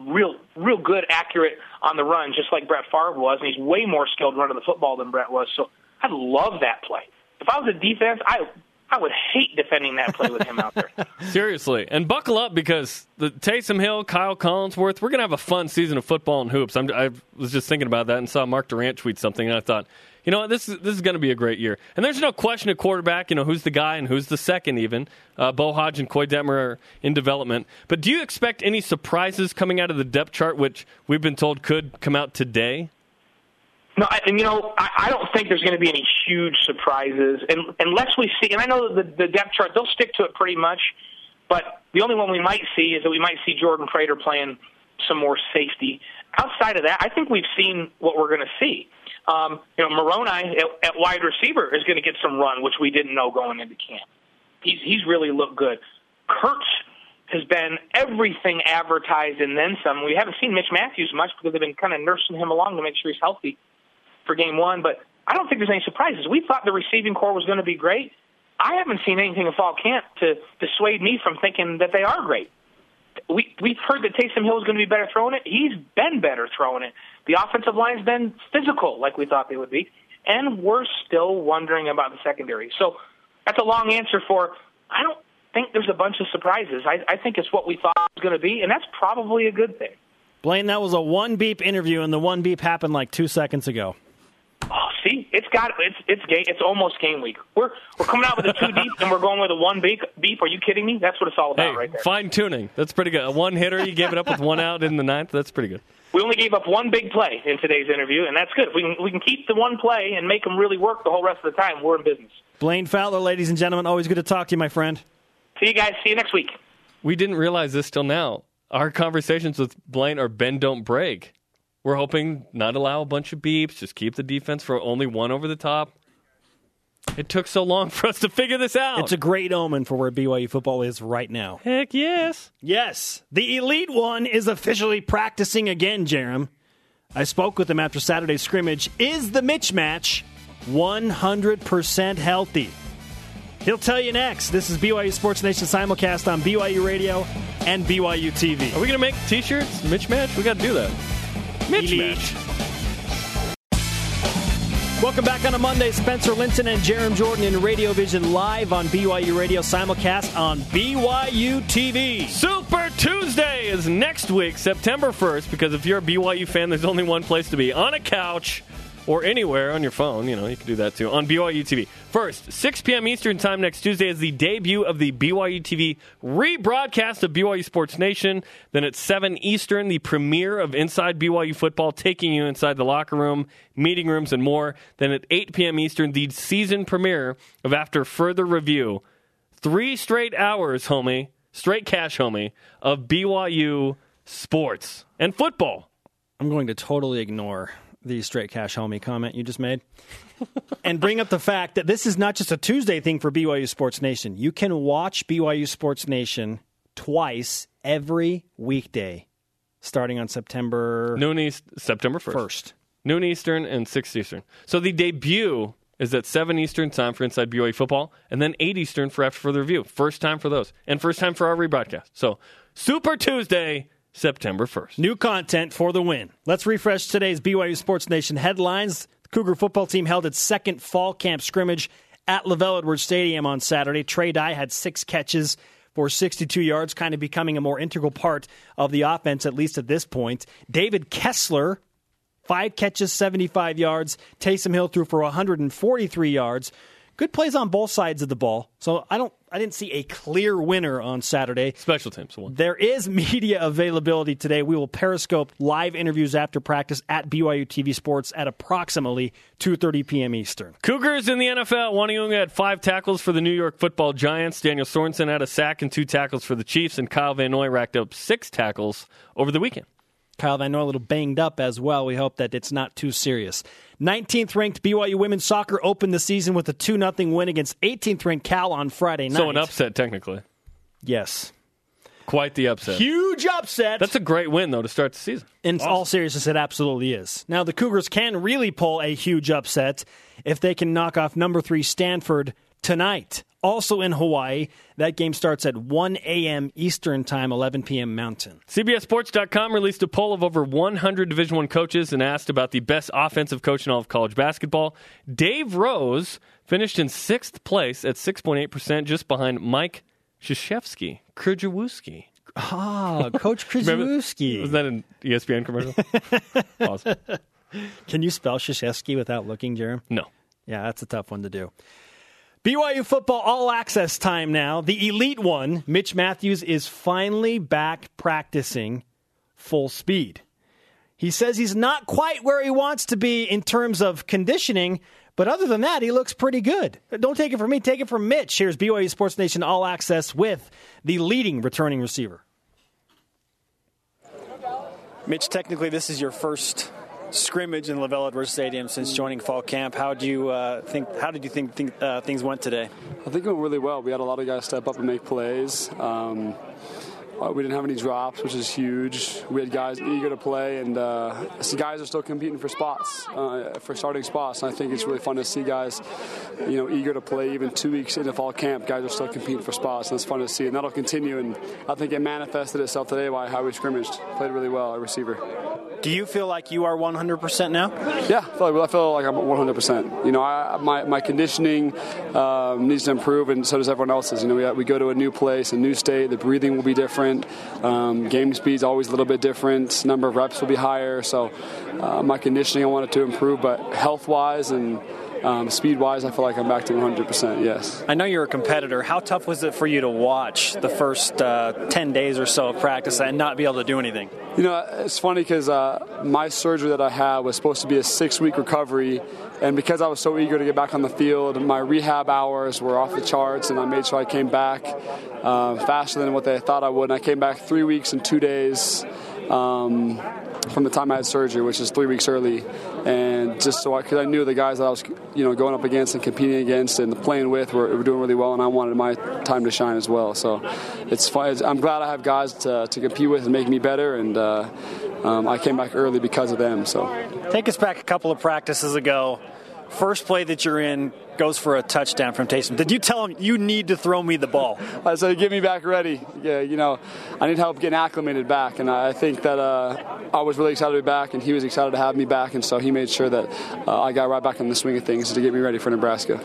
real real good, accurate on the run, just like Brett Favre was, and he's way more skilled running the football than Brett was. So I love that play. If I was a defense, I I would hate defending that play with him out there. Seriously, and buckle up because the Taysom Hill, Kyle Collinsworth, we're gonna have a fun season of football and hoops. I'm, i was just thinking about that and saw Mark Durant tweet something, and I thought, you know what, this is this is to be a great year. And there's no question at quarterback, you know, who's the guy and who's the second even. Uh, Beau Hoge and Koy Detmer are in development. But do you expect any surprises coming out of the depth chart, which we've been told could come out today? No, and you know, I, I don't think there's going to be any huge surprises, and unless we see. And I know the, the depth chart; they'll stick to it pretty much. But the only one we might see is that we might see Jordan Prater playing some more safety. Outside of that, I think we've seen what we're going to see. Um, you know, Moroni at, at wide receiver is going to get some run, which we didn't know going into camp. He's he's really looked good. Kurtz has been everything advertised and then some. We haven't seen Mitch Matthews much because they've been kind of nursing him along to make sure he's healthy for game one. But I don't think there's any surprises. We thought the receiving corps was going to be great. I haven't seen anything in fall camp to dissuade me from thinking that they are great. We we've heard that Taysom Hill is going to be better throwing it. He's been better throwing it. The offensive line's been physical, like we thought they would be, and we're still wondering about the secondary. So that's a long answer for. I don't think there's a bunch of surprises. I, I think it's what we thought it was going to be, and that's probably a good thing. Blaine, that was a one beep interview, and the one beep happened like two seconds ago. See, it's got it's it's game. It's almost game week. We're we're coming out with a two deep, and we're going with a one beep. Beep? Are you kidding me? That's what it's all about, hey, right there. Fine tuning. That's pretty good. A one hitter, you gave it up with one out in the ninth. That's pretty good. We only gave up one big play in today's interview, and that's good. If we can we can keep the one play and make them really work the whole rest of the time, we're in business. Blaine Fowler, ladies and gentlemen, always good to talk to you, my friend. See you guys. See you next week. We didn't realize this till now. Our conversations with Blaine are bend don't break. We're hoping not allow a bunch of beeps, just keep the defense for only one over the top. It took so long for us to figure this out. It's a great omen for where BYU football is right now. Heck yes. Yes, the Elite One is officially practicing again, Jarom. I spoke with him after Saturday's scrimmage. Is the Mitch match 100% healthy? He'll tell you next. This is BYU Sports Nation simulcast on BYU Radio and BYU TV. Are we going to make t shirts? Mitch match? We got to do that. Mitch match. Welcome back on a Monday. Spencer Linton and Jarom Jordan in Radio Vision live on BYU Radio simulcast on BYU TV. Super Tuesday is next week, September 1st, because if you're a BYU fan, there's only one place to be on a couch or anywhere on your phone. You know, you can do that too on BYU TV. First, 6 p.m. Eastern Time next Tuesday is the debut of the BYU TV rebroadcast of BYU Sports Nation. Then at 7 Eastern, the premiere of Inside BYU Football, taking you inside the locker room, meeting rooms, and more. Then at 8 p.m. Eastern, the season premiere of After Further Review. Three straight hours, homie, straight cash, homie, of BYU sports and football. I'm going to totally ignore the straight cash homie comment you just made and bring up the fact that this is not just a Tuesday thing for BYU Sports Nation. You can watch BYU Sports Nation twice every weekday starting on September Noon East, September 1st. 1st. Noon Eastern and 6 Eastern. So the debut is at 7 Eastern time for Inside BYU Football, and then 8 Eastern for After Further Review. First time for those, and first time for our rebroadcast. So Super Tuesday, September 1st. New content for the win. Let's refresh today's BYU Sports Nation headlines. The Cougar football team held its second fall camp scrimmage at LaVell Edwards Stadium on Saturday. Trey Dye had six catches for 62 yards, kind of becoming a more integral part of the offense, at least at this point. David Kessler, five catches, 75 yards. Taysom Hill threw for 143 yards. Good plays on both sides of the ball. So I don't I didn't see a clear winner on Saturday. Special teams won. There is media availability today. We will periscope live interviews after practice at BYU TV Sports at approximately 2:30 p.m. Eastern. Cougars in the NFL. Uani Unga had five tackles for the New York Football Giants. Daniel Sorensen had a sack and two tackles for the Chiefs, and Kyle Van Noy racked up six tackles over the weekend. Kyle Van Noy a little banged up as well. We hope that it's not too serious. 19th ranked BYU women's soccer opened the season with a 2 0 win against 18th ranked Cal on Friday night. So an upset, technically. Yes. Quite the upset. Huge upset. That's a great win, though, to start the season. In all seriousness, it absolutely is. Now, the Cougars can really pull a huge upset if they can knock off number three Stanford tonight. Also in Hawaii, that game starts at 1 a.m. Eastern Time, 11 p.m. Mountain. CBSSports.com released a poll of over 100 Division One coaches and asked about the best offensive coach in all of college basketball. Dave Rose finished in sixth place at 6.8%, just behind Mike Krzyzewski. Krzyzewski. Ah, Coach Krzyzewski. Was that an ESPN commercial? awesome. Can you spell Krzyzewski without looking, Jarom? No. Yeah, that's a tough one to do. BYU football all access time now. The elite one, Mitch Mathews, is finally back practicing full speed. He says he's not quite where he wants to be in terms of conditioning, but other than that, he looks pretty good. Don't take it from me, take it from Mitch. Here's BYU Sports Nation All Access with the leading returning receiver. Mitch, technically, this is your first scrimmage in LaVell Edwards Stadium since joining fall camp. How do you uh, think? How did you think, think uh, things went today? I think it went really well. We had a lot of guys step up and make plays. Um, Uh, we didn't have any drops, which is huge. We had guys eager to play, and uh, guys are still competing for spots, uh, for starting spots. And I think it's really fun to see guys, you know, eager to play. Even two weeks into fall camp, guys are still competing for spots, and it's fun to see. And that'll continue. And I think it manifested itself today by how we scrimmaged. Played really well, at receiver. Do you feel like you are 100% now? Yeah, I feel like, I feel like I'm 100%. You know, I, my, my conditioning um, needs to improve, and so does everyone else's. You know, we, we go to a new place, a new state, the breathing will be different, um, game speed's always a little bit different, number of reps will be higher. So uh, my conditioning, I wanted to improve, but health wise and um, speed wise, I feel like I'm back to 100%, yes. I know you're a competitor. How tough was it for you to watch the first uh, 10 days or so of practice and not be able to do anything? You know, it's funny because uh, my surgery that I had was supposed to be a six week recovery. And because I was so eager to get back on the field, my rehab hours were off the charts, and I made sure I came back uh, faster than what they thought I would. And I came back three weeks and two days. Um, from the time I had surgery, which is three weeks early, and just so I, because I, knew the guys that I was, you know, going up against and competing against and playing with were, were, doing really well, and I wanted my time to shine as well. So it's fun. I'm glad I have guys to, to compete with and make me better, and uh, um, I came back early because of them. So take us back a couple of practices ago. First play that you're in goes for a touchdown from Taysom. Did you tell him you need to throw me the ball? I said, get me back ready. Yeah, you know, I need help getting acclimated back, and I think that uh, I was really excited to be back, and he was excited to have me back, and so he made sure that uh, I got right back in the swing of things to get me ready for Nebraska.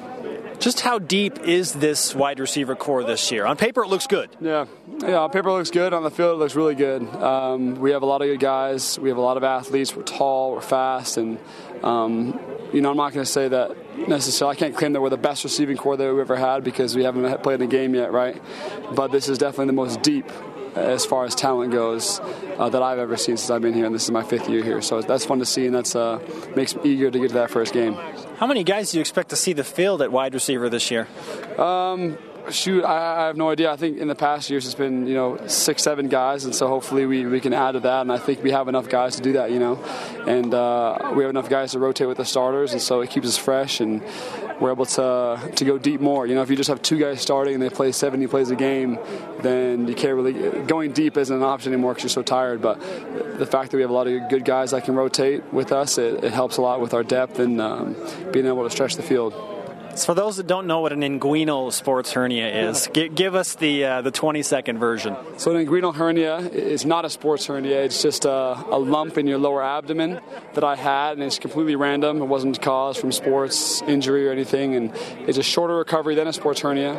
Just how deep is this wide receiver corps this year? On paper, it looks good. Yeah, yeah. On paper, it looks good. On the field, it looks really good. Um, we have a lot of good guys. We have a lot of athletes. We're tall. We're fast, and um, you know, I'm not going to say that necessarily. I can't claim that we're the best receiving corps that we've ever had because we haven't played a game yet, right? But this is definitely the most deep as far as talent goes uh, that I've ever seen since I've been here, and this is my fifth year here. So that's fun to see, and that's uh, makes me eager to get to that first game. How many guys do you expect to see the field at wide receiver this year? Um, shoot, I, I, have no idea. I think in the past years it's been you know six, seven guys, and so hopefully we, we can add to that. And I think we have enough guys to do that, you know, and uh, we have enough guys to rotate with the starters, and so it keeps us fresh and we're able to to go deep more. You know, if you just have two guys starting and they play 70 plays a game, then you can't really going deep isn't an option anymore because you're so tired. But the fact that we have a lot of good guys that can rotate with us, it, it helps a lot with our depth and um, being able to stretch the field. So for those that don't know what an inguinal sports hernia is, give us the uh, the 20 second version. So an inguinal hernia is not a sports hernia. It's just a, a, lump in your lower abdomen that I had, and it's completely random. It wasn't caused from sports injury or anything, and it's a shorter recovery than a sports hernia.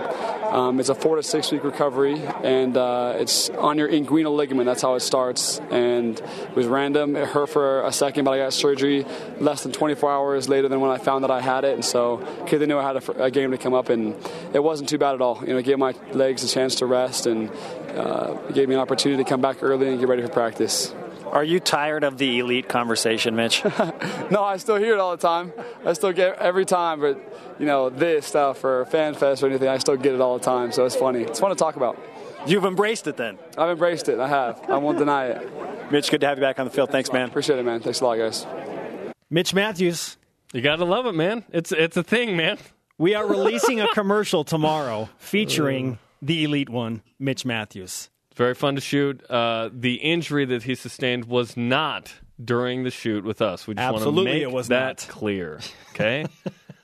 Um, it's a four to six week recovery, and uh, it's on your inguinal ligament. That's how it starts, and it was random. It hurt for a second, but I got surgery less than 24 hours later than when I found that I had it, and so because they knew I had a, a, game to come up, and it wasn't too bad at all. You know, it gave my legs a chance to rest, and uh, gave me an opportunity to come back early and get ready for practice. Are you tired of the elite conversation, Mitch? no, I still hear it all the time. I still get every time, but you know, this stuff or fan fest or anything, I still get it all the time. So it's funny. It's fun to talk about. You've embraced it then. I've embraced it. I have. I won't deny it. Mitch, good to have you back on the field. Thanks, man. Appreciate it, man. Thanks a lot, guys. Mitch Mathews. You gotta love it, man. It's it's a thing, man. We are releasing a commercial tomorrow featuring the elite one, Mitch Mathews. Very fun to shoot. Uh, the injury that he sustained was not during the shoot with us. We just Absolutely, want to make it was that not. clear, okay?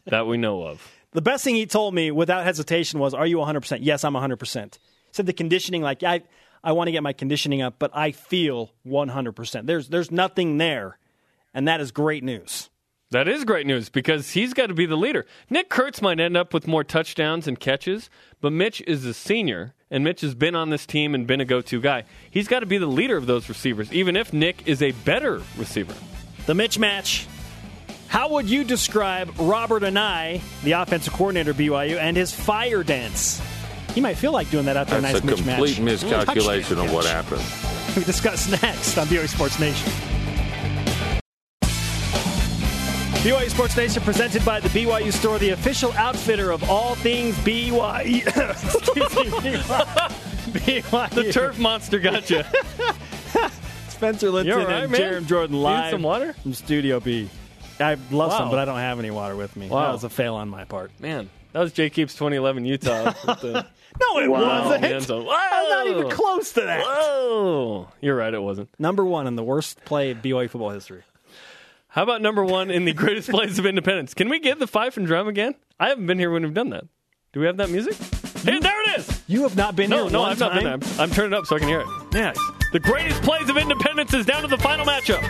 that we know of. The best thing he told me without hesitation was, "Are you 100%?" Yes, I'm 100%. Said the conditioning, like I, I want to get my conditioning up, but I feel 100%. There's, there's nothing there, and that is great news. That is great news because he's got to be the leader. Nick Kurtz might end up with more touchdowns and catches, but Mitch is a senior, and Mitch has been on this team and been a go to guy. He's got to be the leader of those receivers, even if Nick is a better receiver. The Mitch match. How would you describe Robert Anae, the offensive coordinator of BYU, and his fire dance? He might feel like doing that after That's a nice a Mitch complete match. miscalculation mm, of what happened. We discuss next on BYU Sports Nation. BYU Sports Nation presented by the BYU Store, the official outfitter of all things BYU. Excuse me, BYU. The turf monster got you. Spencer Linton You all right, and man? Jarom Jordan You need live some water? from Studio B. I love some, but I don't have any water with me. Wow. That was a fail on my part. Man, That was Jake Heaps 2011 Utah. with the- No, it wasn't. the. I'm not even close to that. Whoa. You're right, it wasn't. Number one in the worst play of BYU football history. How about number one in the greatest plays of independence? Can we get the fife and drum again? I haven't been here when we've done that. Do we have that music? Hey, there it is. You have not been No, here. no, one I've not been there. time? I'm, I'm turning it up so I can hear it. Nice. The greatest plays of independence is down to the final matchup.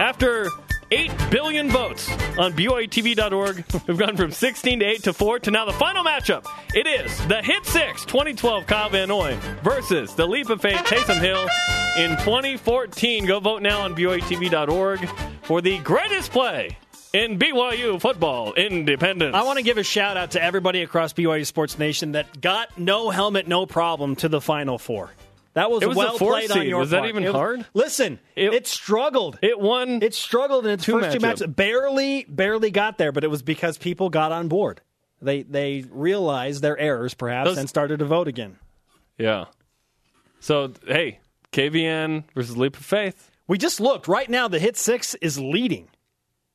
After 8 billion votes on BYUTV.org, we've gone from 16 to 8 to 4 to now the final matchup. It is the Hit 6 2012 Kyle Van Noy versus the Leap of Faith Taysom Hill in 2014. Go vote now on BYUTV.org for the greatest play in BYU football independence. I want to give a shout out to everybody across BYU Sports Nation that got no helmet, no problem to the Final Four. That was, was well played on seed. your Was that even was- hard? Listen, It- it, struggled. It won. It struggled in its Two first two matches. Barely, barely got there, but it was because people got on board. They they realized their errors, perhaps, Those- and started to vote again. yeah. So, hey, KVN versus Leap of Faith. We just looked right now. The hit six is leading,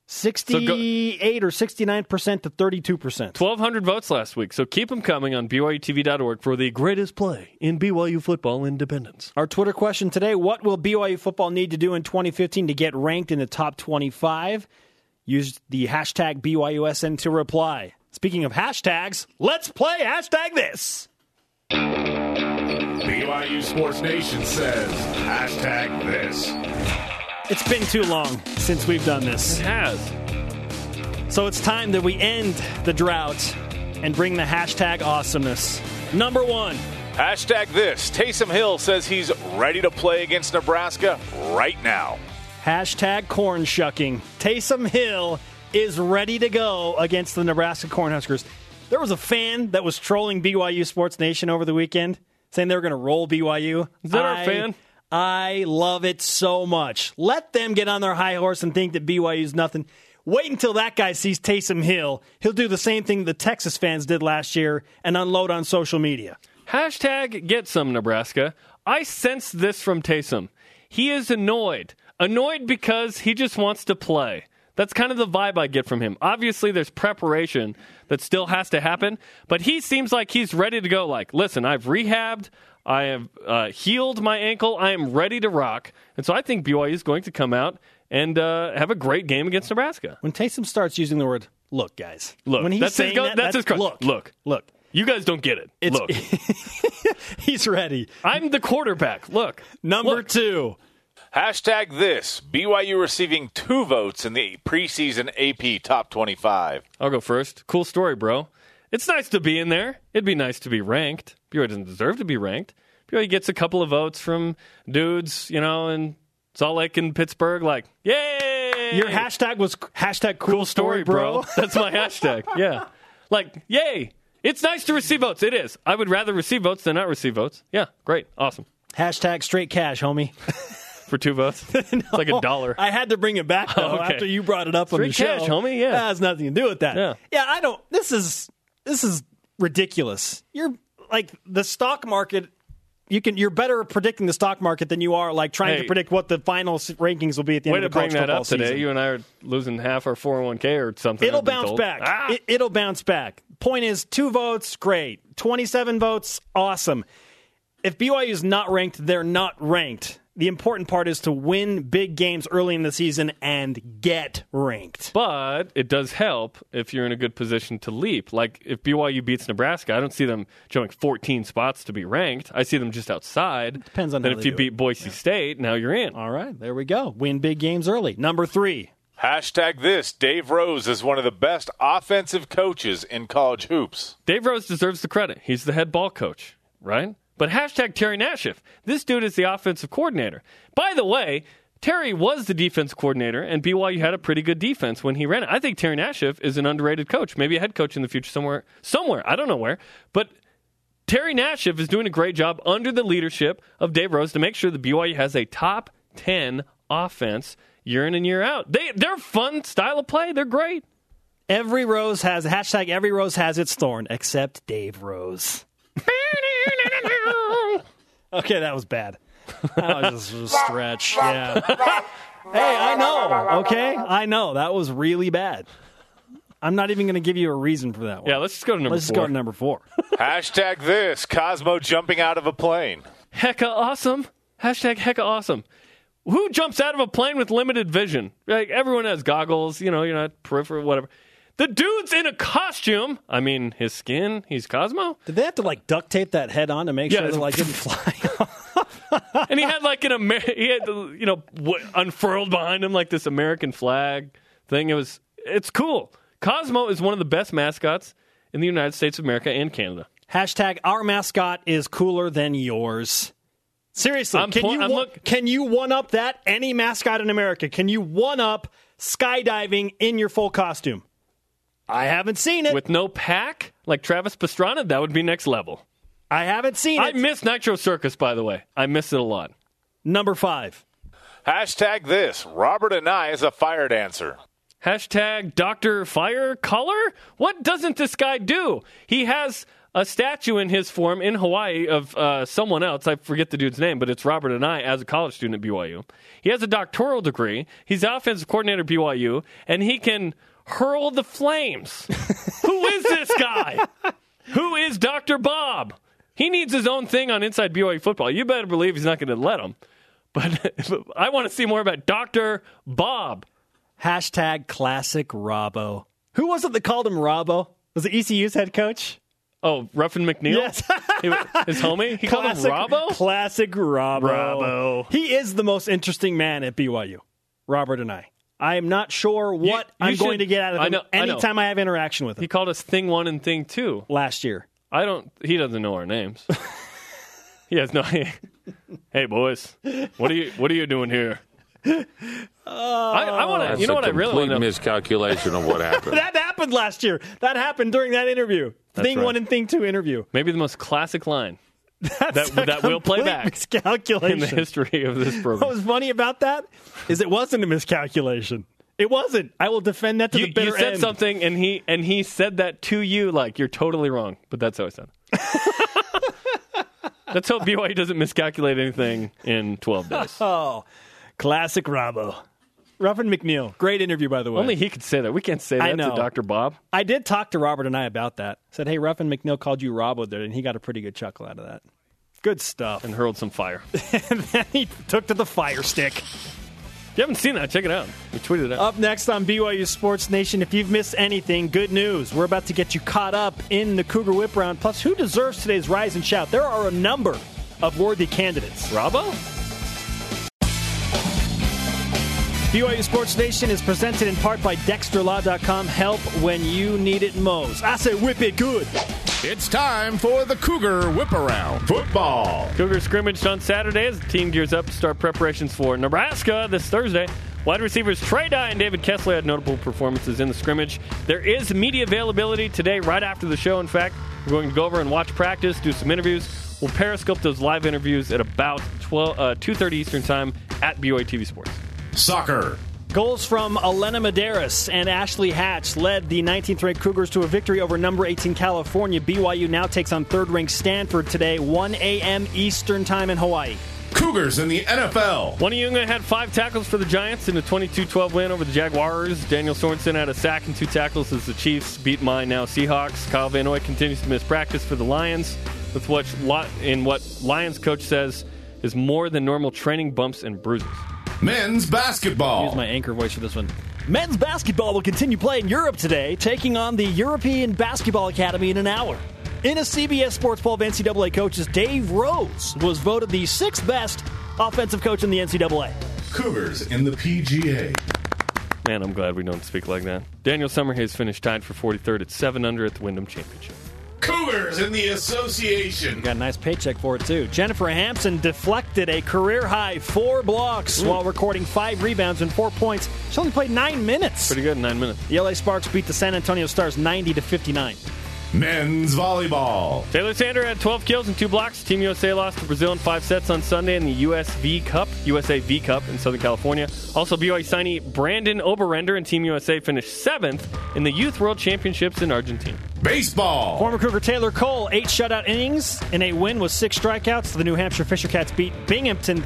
sixty-eight or sixty-nine percent to thirty-two percent. 1,200 votes last week, so keep them coming on BYUTV.org for the greatest play in BYU football independence. Our Twitter question today What will BYU football need to do in 2015 to get ranked in the top 25? Use the hashtag BYUSN to reply. Speaking of hashtags, let's play hashtag this. BYU Sports Nation says hashtag this. It's been too long since we've done this. It has. So it's time that we end the drought and bring the hashtag awesomeness. Number one, Hashtag this. Taysom Hill says he's ready to play against Nebraska right now. hashtag corn shucking. Taysom Hill is ready to go against the Nebraska Cornhuskers. There was a fan that was trolling BYU Sports Nation over the weekend, saying they were going to roll BYU. Is that our fan? I love it so much. Let them get on their high horse and think that BYU is nothing. Wait until that guy sees Taysom Hill. He'll do the same thing the Texas fans did last year and unload on social media. Hashtag get some Nebraska. I sense this from Taysom. He is annoyed. Annoyed because he just wants to play. That's kind of the vibe I get from him. Obviously, there's preparation that still has to happen, but he seems like he's ready to go. Like, listen, I've rehabbed, I have uh, healed my ankle, I am ready to rock. And so I think BYU is going to come out and uh, have a great game against Nebraska. When Taysom starts using the word "look, guys," Look, when he's that's his saying go- that, that's his cry. look, Look. look. You guys don't get it. It's- Look, He's ready. I'm the quarterback. Look, Number Look. two. Hashtag this. BYU receiving two votes in the preseason AP Top 25. I'll go first. Cool story, bro. It's nice to be in there. It'd be nice to be ranked. BYU doesn't deserve to be ranked. BYU gets a couple of votes from dudes, you know, in Salt Lake and Pittsburgh. Like, yay! Your hashtag was hashtag cool, story, bro. That's my hashtag. Yeah. Like, yay! It's nice to receive votes. It is. I would rather receive votes than not receive votes. Yeah, great, awesome. hashtag straight cash, homie. For two votes, it's like a dollar. I had to bring it back though Okay. after you brought it up on the Straight show. homie, yeah. that has nothing to do with that. Yeah. yeah. I don't. This is this is ridiculous. You're like the stock market. You can. You're better at predicting the stock market than you are like trying Hey. to predict what the final rankings will be at the end of the college bring that football up today. You and I are losing half our 401k or something. It'll bounce told. back. Ah! It, it'll bounce back. Point is, two votes, great. 27 votes, awesome. If BYU is not ranked, they're not ranked. The important part is to win big games early in the season and get ranked. But it does help if you're in a good position to leap. Like if BYU beats Nebraska, I don't see them showing 14 spots to be ranked. I see them just outside. Depends on Then if you do beat Boise State, now you're in. All right, there we go. Win big games early. Number three. Hashtag this. Dave Rose is one of the best offensive coaches in college hoops. Dave Rose deserves the credit. He's the head ball coach, right? But hashtag Terry Nashif. This dude is the offensive coordinator. By the way, Terry was the defense coordinator, and BYU had a pretty good defense when he ran it. I think Terry Nashif is an underrated coach, maybe a head coach in the future somewhere. Somewhere, I don't know where, but Terry Nashif is doing a great job under the leadership of Dave Rose to make sure the BYU has a top ten offense year in and year out. They they're fun style of play. They're great. Every rose has hashtag. Every rose has its thorn, except Dave Rose. Okay, that was bad. That was just a stretch. Yeah. hey, I know. Okay, I know that was really bad. I'm not even going to give you a reason for that one. Yeah, let's just go to number Let's just four. go to number four. Hashtag this Cosmo jumping out of a plane. Hecka awesome. Hashtag hecka awesome. Who jumps out of a plane with limited vision? Like everyone has goggles, you know, you're not peripheral, whatever. The dude's in a costume. I mean, his skin. He's Cosmo, Did they have to like duct tape that head on to make Yeah, sure it's- like didn't fly? and he had like an Amer- he had you know w- unfurled behind him like this American flag thing. It was it's cool. Cosmo is one of the best mascots in the United States of America and Canada. Hashtag our mascot is cooler than yours. Seriously, I'm can you I'm one- look- can you one up that any mascot in America? Can you one up skydiving in your full costume? I haven't seen it. With no pack, like Travis Pastrana, that would be next level. I haven't seen I it. I miss Nitro Circus, by the way. I miss it a lot. Number five. Hashtag this Robert Anae is a fire dancer. Hashtag Dr. Fire Color? What doesn't this guy do? He has a statue in his form in Hawaii of uh, someone else. I forget the dude's name, but it's Robert Anae as a college student at BYU. He has a doctoral degree. He's the offensive coordinator at BYU, and he can hurl the flames. Who is this guy? Who is Dr. Bob? He needs his own thing on Inside BYU football. You better believe he's not going to let him. But I want to see more about Dr. Bob. Hashtag classic Robbo. Who was it that called him Robbo? Was it ECU's head coach? Oh, Ruffin McNeill? Yes. He- his homie? He called him Classic- Robbo? Classic Robbo. Robbo. He is the most interesting man at BYU. Robert Anae. I am not sure what you I'm should- going to get out of I him know- I know. anytime I, have interaction with him. He called us Thing One and Thing Two. Last year. I don't, he doesn't know our names. he has no, hey boys, what are you, what are you doing here? I, I want to, you know what I really complete want to know? miscalculation of what happened. That happened last year. That happened during that interview. thing right. one and thing two interview. Maybe the most classic line That's That- that will play back Miscalculation. in the history of this program. What was funny about that is it wasn't a miscalculation. It wasn't. I will defend that to You, the bitter end. you said end. something and he, and he said that to you like you're totally wrong, but that's how I said. Let's hope BYU doesn't miscalculate anything in 12 days. Oh, classic Robbo. Ruffin McNeill. Great interview, by the way. Only he could say that. We can't say I that know. to Dr. Bob. I did talk to Robert Anae about that. Said, hey, Ruffin McNeill called you Robbo there, and he got a pretty good chuckle out of that. Good stuff. and hurled some fire. and then he took to the fire stick. If you haven't seen that, check it out. We tweeted it out. Up next on BYU Sports Nation, if you've missed anything, good news. We're about to get you caught up in the Cougar Whip Round. Plus, who deserves today's Rise and Shout? There are a number of worthy candidates. Robbo? BYU Sports Nation is presented in part by DexterLaw.com. Help when you need it most. I say whip it good. It's time for the Cougar Whip Around Football. Cougar scrimmaged on Saturday as the team gears up to start preparations for Nebraska this Thursday. Wide receivers Trey Dye and David Kessler had notable performances in the scrimmage. There is media availability today, right after the show. In fact, we're going to go over and watch practice, do some interviews. We'll periscope those live interviews at about 12, uh, 2.30 Eastern Time at BYU TV Sports. Soccer. Goals from Elena Medeiros and Ashley Hatch led the 19th ranked Cougars to a victory over number 18 California. BYU now takes on third ranked Stanford today, 1 a.m. Eastern Time in Hawaii. Cougars in the NFL. Uani Unga had five tackles for the Giants in a 22-12 win over the Jaguars. Daniel Sorensen had a sack and two tackles as the Chiefs beat my now Seahawks. Kyle Van Noy continues to miss practice for the Lions with what in what Lions coach says is more than normal training bumps and bruises. Men's basketball. Use my anchor voice for this one. Men's basketball will continue playing Europe today, taking on the European Basketball Academy in an hour. In a CBS Sports 12 NCAA coaches, Dave Rose was voted the sixth best offensive coach in the NCAA. Cougars in the PGA. Man, I'm glad we don't speak like that. Daniel Summerhays finished tied for 43rd at 7 under at the Wyndham Championship. Cougars in the association. Got a nice paycheck for it, too. Jennifer Hamson deflected a career high four blocks while recording five rebounds and four points. She only played nine minutes. Pretty good nine minutes. The LA Sparks beat the San Antonio Stars 90 to 59. Men's volleyball. Taylor Sander had 12 kills and two blocks. Team USA lost to Brazil in five sets on Sunday in the USV Cup, USA V Cup in Southern California. Also, BYU signee Brandon Oberrender and Team USA finished seventh in the Youth World Championships in Argentina. Baseball. Former Cougar Taylor Cole, eight shutout innings in a win with six strikeouts. The New Hampshire Fisher Cats beat Binghamton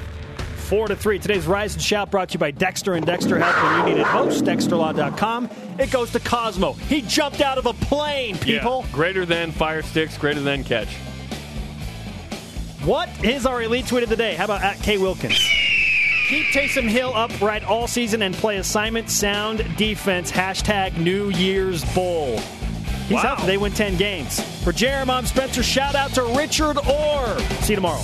4 to 3. Today's Rise and Shout brought to you by Dexter and Dexter Help when you need it most. DexterLaw.com. It goes to Cosmo. He jumped out of a plane, people. Yeah. Greater than fire sticks, greater than catch. What is our elite tweet of the day? How about at K Wilkins? Keep Taysom Hill upright all season and play assignment sound defense. Hashtag New Year's Bowl. He's Wow. They win 10 games. For Jarom, I'm Spencer. Shout out to Richard Orr. See you tomorrow.